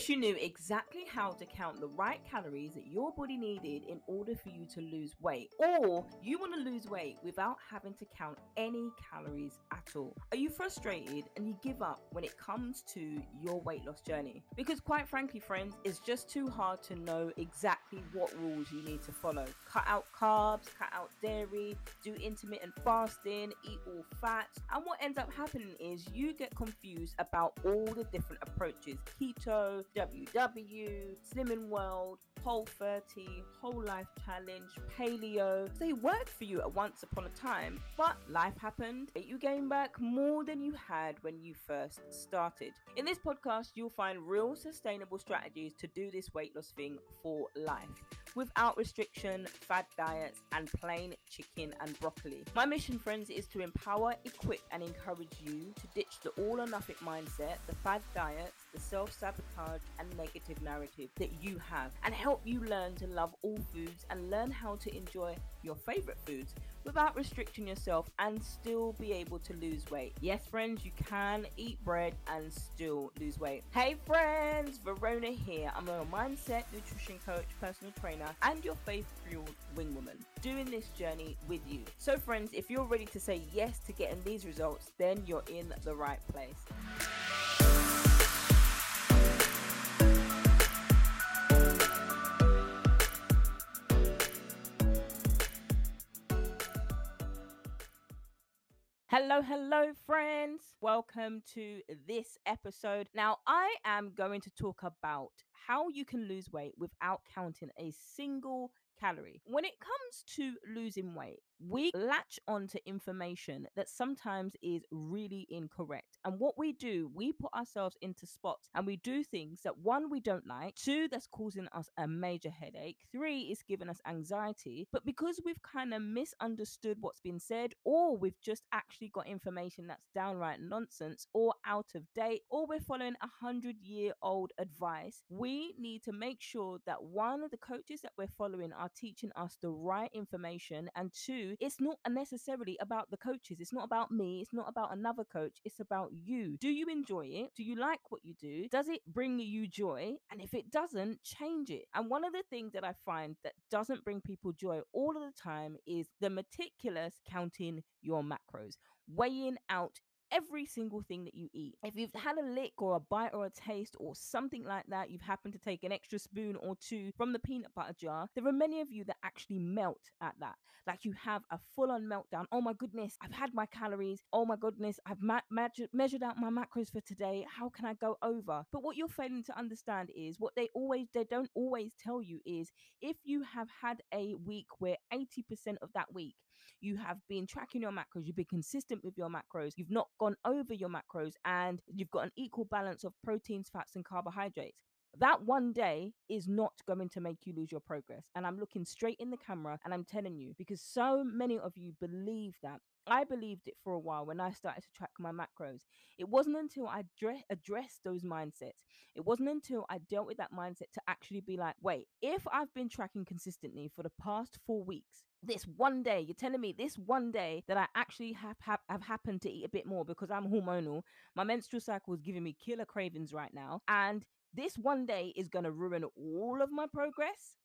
wish you knew exactly how to count the right calories that your body needed in order for you to lose weight, or you want to lose weight without having to count any calories at all. Are you frustrated and you give up when it comes to your weight loss journey? Because, quite frankly, friends, it's just too hard to know exactly what rules you need to follow. Cut out carbs, cut out dairy, do intermittent fasting, eat all fats, and what ends up happening is you get confused about all the different approaches keto, WW, Slimming World, Whole 30, Whole Life Challenge, Paleo. They worked for you at once upon a time, but life happened. You gained back more than you had when you first started. In this podcast, you'll find real sustainable strategies to do this weight loss thing for life without restriction, fad diets, and plain chicken and broccoli. My mission, friends, is to empower, equip, and encourage you to ditch the all or nothing mindset, the fad diets, self sabotage, and negative narrative that you have, and help you learn to love all foods and learn how to enjoy your favorite foods without restricting yourself and still be able to lose weight. Yes, friends, you can eat bread and still lose weight. Hey, friends, Verona here. I'm a mindset nutrition coach, personal trainer, and your faith fueled wing woman doing this journey with you. So, friends, if you're ready to say yes to getting these results, then you're in the right place. Hello, hello, friends. Welcome to this episode. Now, I am going to talk about how you can lose weight without counting a single calorie. When it comes to losing weight, we latch onto information that sometimes is really incorrect. And what we do, we put ourselves into spots and we do things that one, we don't like, two, that's causing us a major headache, three, is giving us anxiety. But because we've kind of misunderstood what's been said, or we've just actually got information that's downright nonsense or out of date, or we're following a hundred year old advice, we need to make sure that one, of the coaches that we're following are teaching us the right information, and two, it's not necessarily about the coaches. It's not about me. It's not about another coach. It's about you. Do you enjoy it? Do you like what you do? Does it bring you joy? And if it doesn't, change it. And one of the things that I find that doesn't bring people joy all of the time is the meticulous counting your macros, weighing out every single thing that you eat. If you've had a lick or a bite or a taste or something like that, you've happened to take an extra spoon or two from the peanut butter jar, there are many of you that actually melt at that. Like you have a full on meltdown. Oh my goodness, I've had my calories. Oh my goodness, I've ma- measured out my macros for today. How can I go over? But what you're failing to understand is what they always, they don't always tell you is if you have had a week where 80% of that week you have been tracking your macros, you've been consistent with your macros, you've not gone over your macros, and you've got an equal balance of proteins, fats, and carbohydrates. That one day is not going to make you lose your progress. And I'm looking straight in the camera and I'm telling you, because so many of you believe that. I believed it for a while when I started to track my macros. It wasn't until I dre- addressed those mindsets, it wasn't until I dealt with that mindset to actually be like, wait, if I've been tracking consistently for the past four weeks, this one day, you're telling me this one day that I actually have, have, have happened to eat a bit more because I'm hormonal. My menstrual cycle is giving me killer cravings right now. And this one day is going to ruin all of my progress.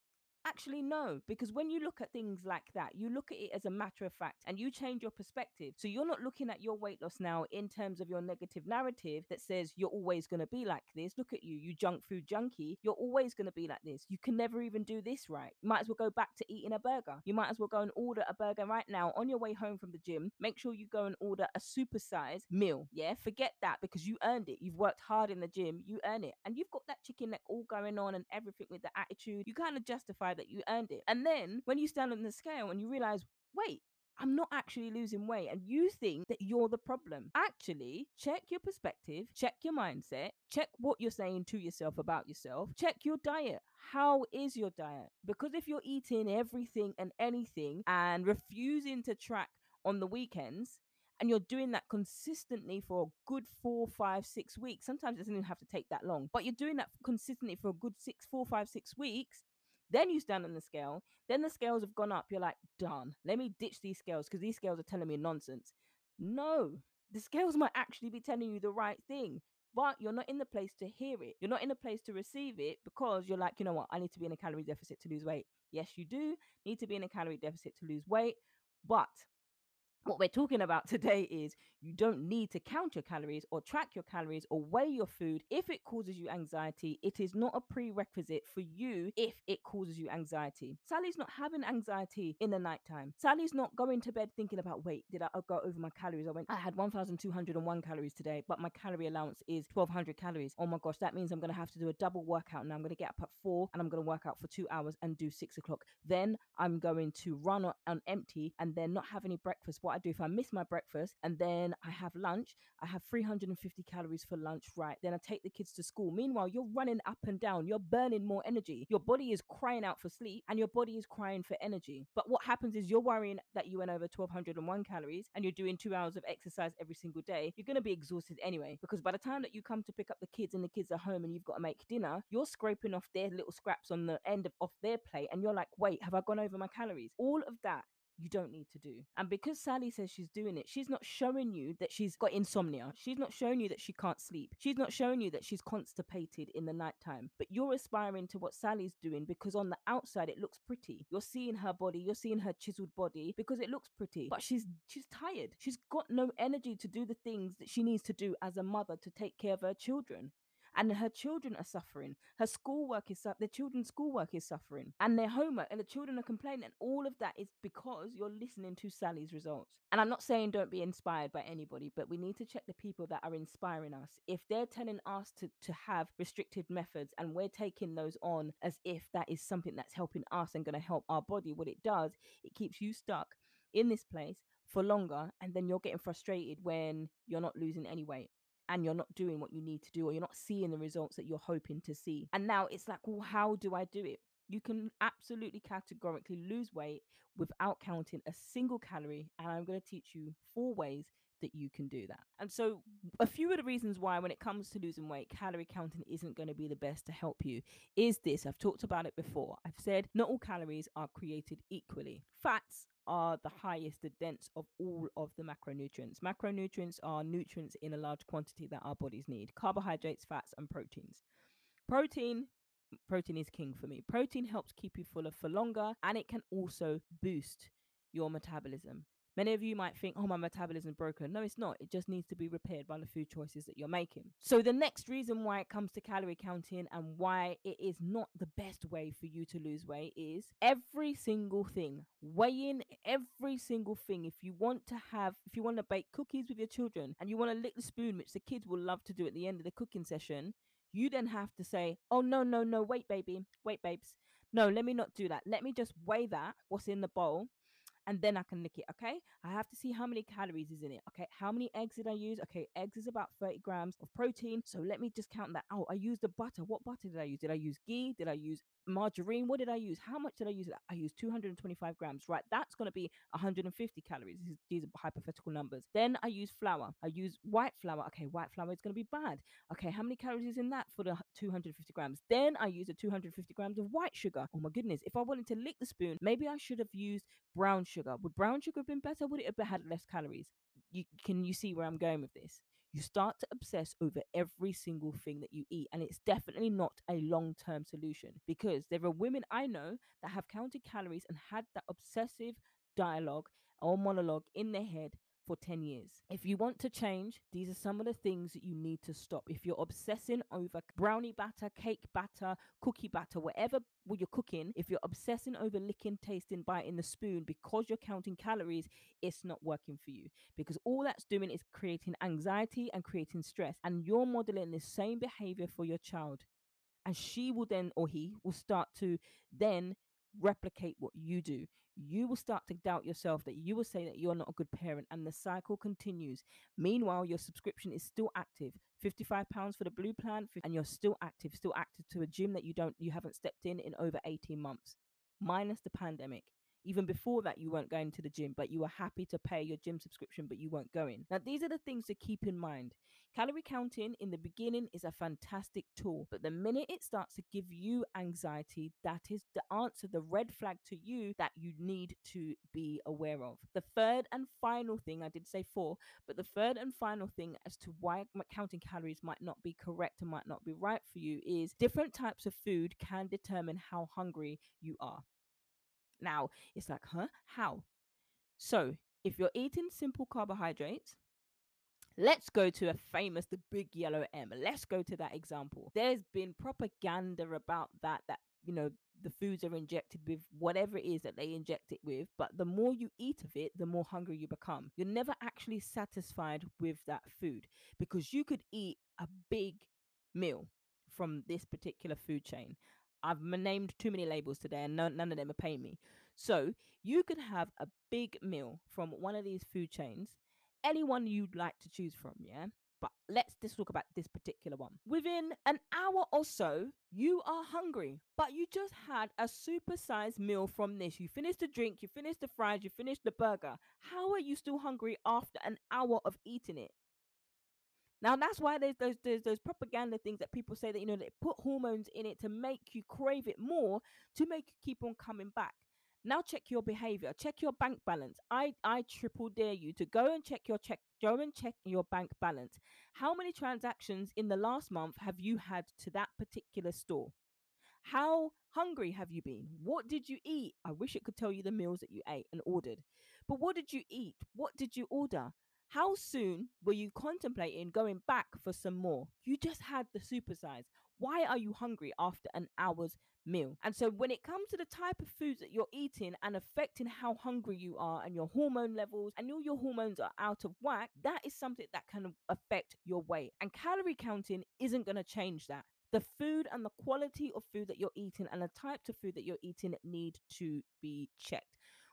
Actually, no, because when you look at things like that, you look at it as a matter of fact and you change your perspective. So you're not looking at your weight loss now in terms of your negative narrative that says you're always going to be like this. Look at you, you junk food junkie. You're always going to be like this. You can never even do this right. Might as well go back to eating a burger. You might as well go and order a burger right now on your way home from the gym. Make sure you go and order a supersize meal. Yeah, forget that because you earned it. You've worked hard in the gym, you earn it. And you've got that chicken neck all going on and everything with the attitude. You kind of justify that you earned it. And then when you stand on the scale and you realize, wait, I'm not actually losing weight. And you think that you're the problem. Actually, check your perspective, check your mindset, check what you're saying to yourself about yourself, check your diet. How is your diet? Because if you're eating everything and anything and refusing to track on the weekends, and you're doing that consistently for a good four, five, six weeks. Sometimes it doesn't even have to take that long, but you're doing that consistently for a good six, four, five, six weeks. Then you stand on the scale. Then the scales have gone up. You're like, done. Let me ditch these scales because these scales are telling me nonsense. No, the scales might actually be telling you the right thing. but you're not in the place to hear it. You're not in a place to receive it because you're like, you know what, I need to be in a calorie deficit to lose weight. Yes, you do need to be in a calorie deficit to lose weight, but what we're talking about today is you don't need to count your calories or track your calories or weigh your food if it causes you anxiety. It is not a prerequisite for you if it causes you anxiety. Sally's not having anxiety in the nighttime. Sally's not going to bed thinking about, wait, did I go over my calories? I went, I had 1,201 calories today, but my calorie allowance is 1,200 calories. Oh my gosh, that means I'm going to have to do a double workout. Now I'm going to get up at four and I'm going to work out for two hours and do six o'clock. Then I'm going to run on empty and then not have any breakfast. What I do if I miss my breakfast and then I have lunch, I have 350 calories for lunch, right? Then I take the kids to school. Meanwhile, you're running up and down, you're burning more energy. Your body is crying out for sleep and your body is crying for energy. But what happens is you're worrying that you went over 1201 calories and you're doing two hours of exercise every single day. You're going to be exhausted anyway because by the time that you come to pick up the kids and the kids are home and you've got to make dinner, you're scraping off their little scraps on the end of off their plate and you're like, wait, have I gone over my calories? All of that you don't need to do. And because Sally says she's doing it, she's not showing you that she's got insomnia. She's not showing you that she can't sleep. She's not showing you that she's constipated in the nighttime. But you're aspiring to what Sally's doing because on the outside it looks pretty. You're seeing her body, you're seeing her chiseled body because it looks pretty. But she's she's tired. She's got no energy to do the things that she needs to do as a mother to take care of her children and her children are suffering. Her schoolwork is the children's schoolwork is suffering, and their homework, and the children are complaining. And all of that is because you're listening to Sally's results. And I'm not saying don't be inspired by anybody, but we need to check the people that are inspiring us. If they're telling us to to have restricted methods, and we're taking those on as if that is something that's helping us and going to help our body, what it does, it keeps you stuck in this place for longer and then you're getting frustrated when you're not losing any weight and you're not doing what you need to do or you're not seeing the results that you're hoping to see. And now it's like, well, how do I do it? You can absolutely categorically lose weight without counting a single calorie. And I'm going to teach you four ways that you can do that. And so, a few of the reasons why, when it comes to losing weight, calorie counting isn't going to be the best to help you is this. I've talked about it before. I've said not all calories are created equally. Fats are the highest, the dense of all of the macronutrients. Macronutrients are nutrients in a large quantity that our bodies need carbohydrates, fats, and proteins. Protein. Protein is king for me. Protein helps keep you fuller for longer and it can also boost your metabolism. Many of you might think, oh, my metabolism is broken. No, it's not. It just needs to be repaired by the food choices that you're making. So, the next reason why it comes to calorie counting and why it is not the best way for you to lose weight is every single thing, weighing every single thing. If you want to have, if you want to bake cookies with your children and you want to lick the spoon, which the kids will love to do at the end of the cooking session, you then have to say, oh, no, no, no, wait, baby, wait, babes. No, let me not do that. Let me just weigh that, what's in the bowl, and then I can lick it. Okay. I have to see how many calories is in it. Okay. How many eggs did I use? Okay. Eggs is about 30 grams of protein. So let me just count that. out. I used the butter. What butter did I use? Did I use ghee? Did I use margarine? What did I use? How much did I use? I used 225 grams. Right. That's going to be 150 calories. These are hypothetical numbers. Then I use flour. I use white flour. Okay. White flour is going to be bad. Okay. How many calories is in that for the 250 grams? Then I use the 250 grams of white sugar. Oh my goodness. If I wanted to lick the spoon, maybe I should have used brown sugar. Would brown sugar have been better? Would it have had less calories? You, can you see where I'm going with this? You start to obsess over every single thing that you eat, and it's definitely not a long term solution because there are women I know that have counted calories and had that obsessive dialogue or monologue in their head for 10 years. If you want to change, these are some of the things that you need to stop. If you're obsessing over brownie batter, cake batter, cookie batter, whatever you're cooking, if you're obsessing over licking, tasting, biting the spoon because you're counting calories, it's not working for you because all that's doing is creating anxiety and creating stress. And you're modeling the same behavior for your child. And she will then, or he will start to then replicate what you do, you will start to doubt yourself that you will say that you're not a good parent and the cycle continues. Meanwhile, your subscription is still active. 55 pounds for the blue plan and you're still active, still active to a gym that you don't you haven't stepped in in over 18 months. Minus the pandemic. Even before that, you weren't going to the gym, but you were happy to pay your gym subscription, but you weren't going. Now, these are the things to keep in mind. Calorie counting in the beginning is a fantastic tool, but the minute it starts to give you anxiety, that is the answer, the red flag to you that you need to be aware of. The third and final thing, I did say four, but the third and final thing as to why counting calories might not be correct and might not be right for you is different types of food can determine how hungry you are. Now, it's like, huh? How? So, if you're eating simple carbohydrates, Let's go to a famous, the big yellow M. Let's go to that example. There's been propaganda about that, that, you know, the foods are injected with whatever it is that they inject it with. But the more you eat of it, the more hungry you become. You're never actually satisfied with that food because you could eat a big meal from this particular food chain. I've named too many labels today and none, none of them are paying me. So you could have a big meal from one of these food chains anyone you'd like to choose from, yeah? But let's just talk about this particular one. Within an hour or so, you are hungry, but you just had a supersized meal from this. You finished the drink, you finished the fries, you finished the burger. How are you still hungry after an hour of eating it? Now that's why there's those there's those propaganda things that people say that you know they put hormones in it to make you crave it more to make you keep on coming back. Now check your behavior, check your bank balance. I I triple dare you to go and check your check go and check your bank balance. How many transactions in the last month have you had to that particular store? How hungry have you been? What did you eat? I wish it could tell you the meals that you ate and ordered. But what did you eat? What did you order? How soon were you contemplating going back for some more? You just had the supersize. Why are you hungry after an hour's meal? And so, when it comes to the type of foods that you're eating and affecting how hungry you are and your hormone levels and all your hormones are out of whack, that is something that can affect your weight. And calorie counting isn't going to change that. The food and the quality of food that you're eating and the types of food that you're eating need to be checked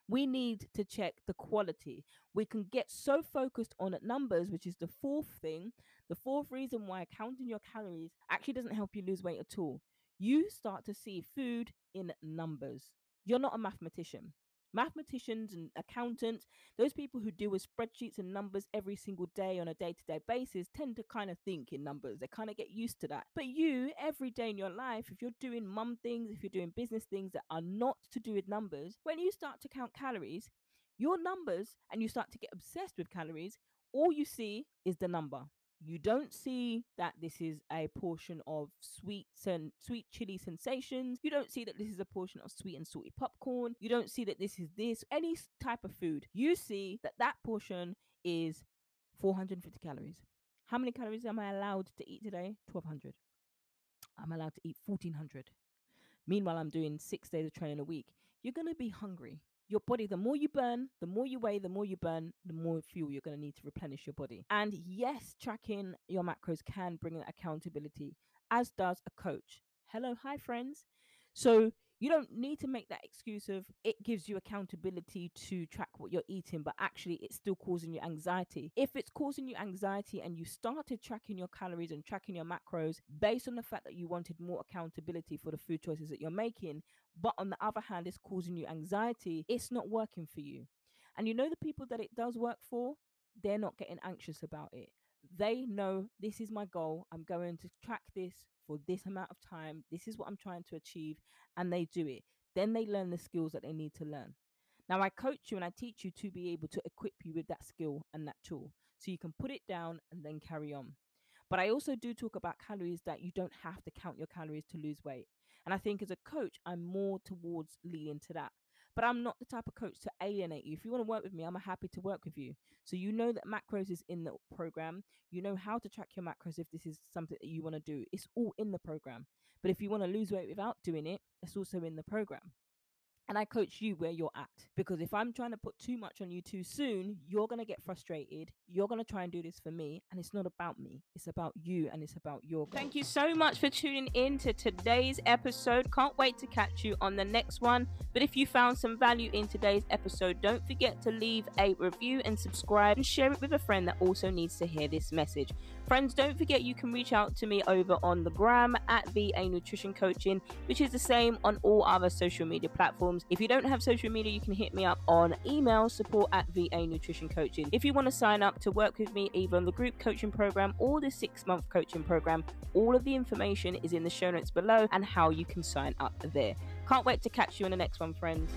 we need to check the quality. We can get so focused on numbers, which is the fourth thing. The fourth reason why counting your calories actually doesn't help you lose weight at all. You start to see food in numbers. You're not a mathematician mathematicians and accountants, those people who deal with spreadsheets and numbers every single day on a day to day basis, tend to kind of think in numbers. They kind of get used to that. But you, every day in your life, if you're doing mum things, if you're doing business things that are not to do with numbers, when you start to count calories, your numbers and you start to get obsessed with calories, all you see is the number you don't see that this is a portion of sweet and sweet chili sensations. You don't see that this is a portion of sweet and salty popcorn. You don't see that this is this any type of food. You see that that portion is 450 calories. How many calories am I allowed to eat today? 1200. I'm allowed to eat 1400. Meanwhile, I'm doing six days of training a week. You're going to be hungry your body, the more you burn, the more you weigh, the more you burn, the more fuel you're going to need to replenish your body. And yes, tracking your macros can bring an accountability, as does a coach. Hello, hi, friends. So you don't need to make that excuse of it gives you accountability to track what you're eating, but actually it's still causing you anxiety. If it's causing you anxiety and you started tracking your calories and tracking your macros based on the fact that you wanted more accountability for the food choices that you're making, but on the other hand, it's causing you anxiety, it's not working for you. And you know the people that it does work for, they're not getting anxious about it. They know this is my goal. I'm going to track this for this amount of time. This is what I'm trying to achieve. And they do it. Then they learn the skills that they need to learn. Now, I coach you and I teach you to be able to equip you with that skill and that tool so you can put it down and then carry on. But I also do talk about calories that you don't have to count your calories to lose weight. And I think as a coach, I'm more towards leaning to that. But I'm not the type of coach to alienate you. If you want to work with me, I'm happy to work with you. So you know that macros is in the program. You know how to track your macros if this is something that you want to do. It's all in the program. But if you want to lose weight without doing it, it's also in the program and I coach you where you're at. Because if I'm trying to put too much on you too soon, you're going to get frustrated. You're going to try and do this for me. And it's not about me, it's about you and it's about your. Thank you so much for tuning in to today's episode. Can't wait to catch you on the next one. But if you found some value in today's episode, don't forget to leave a review and subscribe and share it with a friend that also needs to hear this message. Friends, don't forget you can reach out to me over on the gram at VA Nutrition Coaching, which is the same on all other social media platforms If you don't have social media, you can hit me up on email support at VA Nutrition Coaching. If you want to sign up to work with me either on the group coaching program or the six month coaching program, all of the information is in the show notes below and how you can sign up there. Can't wait to catch you in the next one, friends.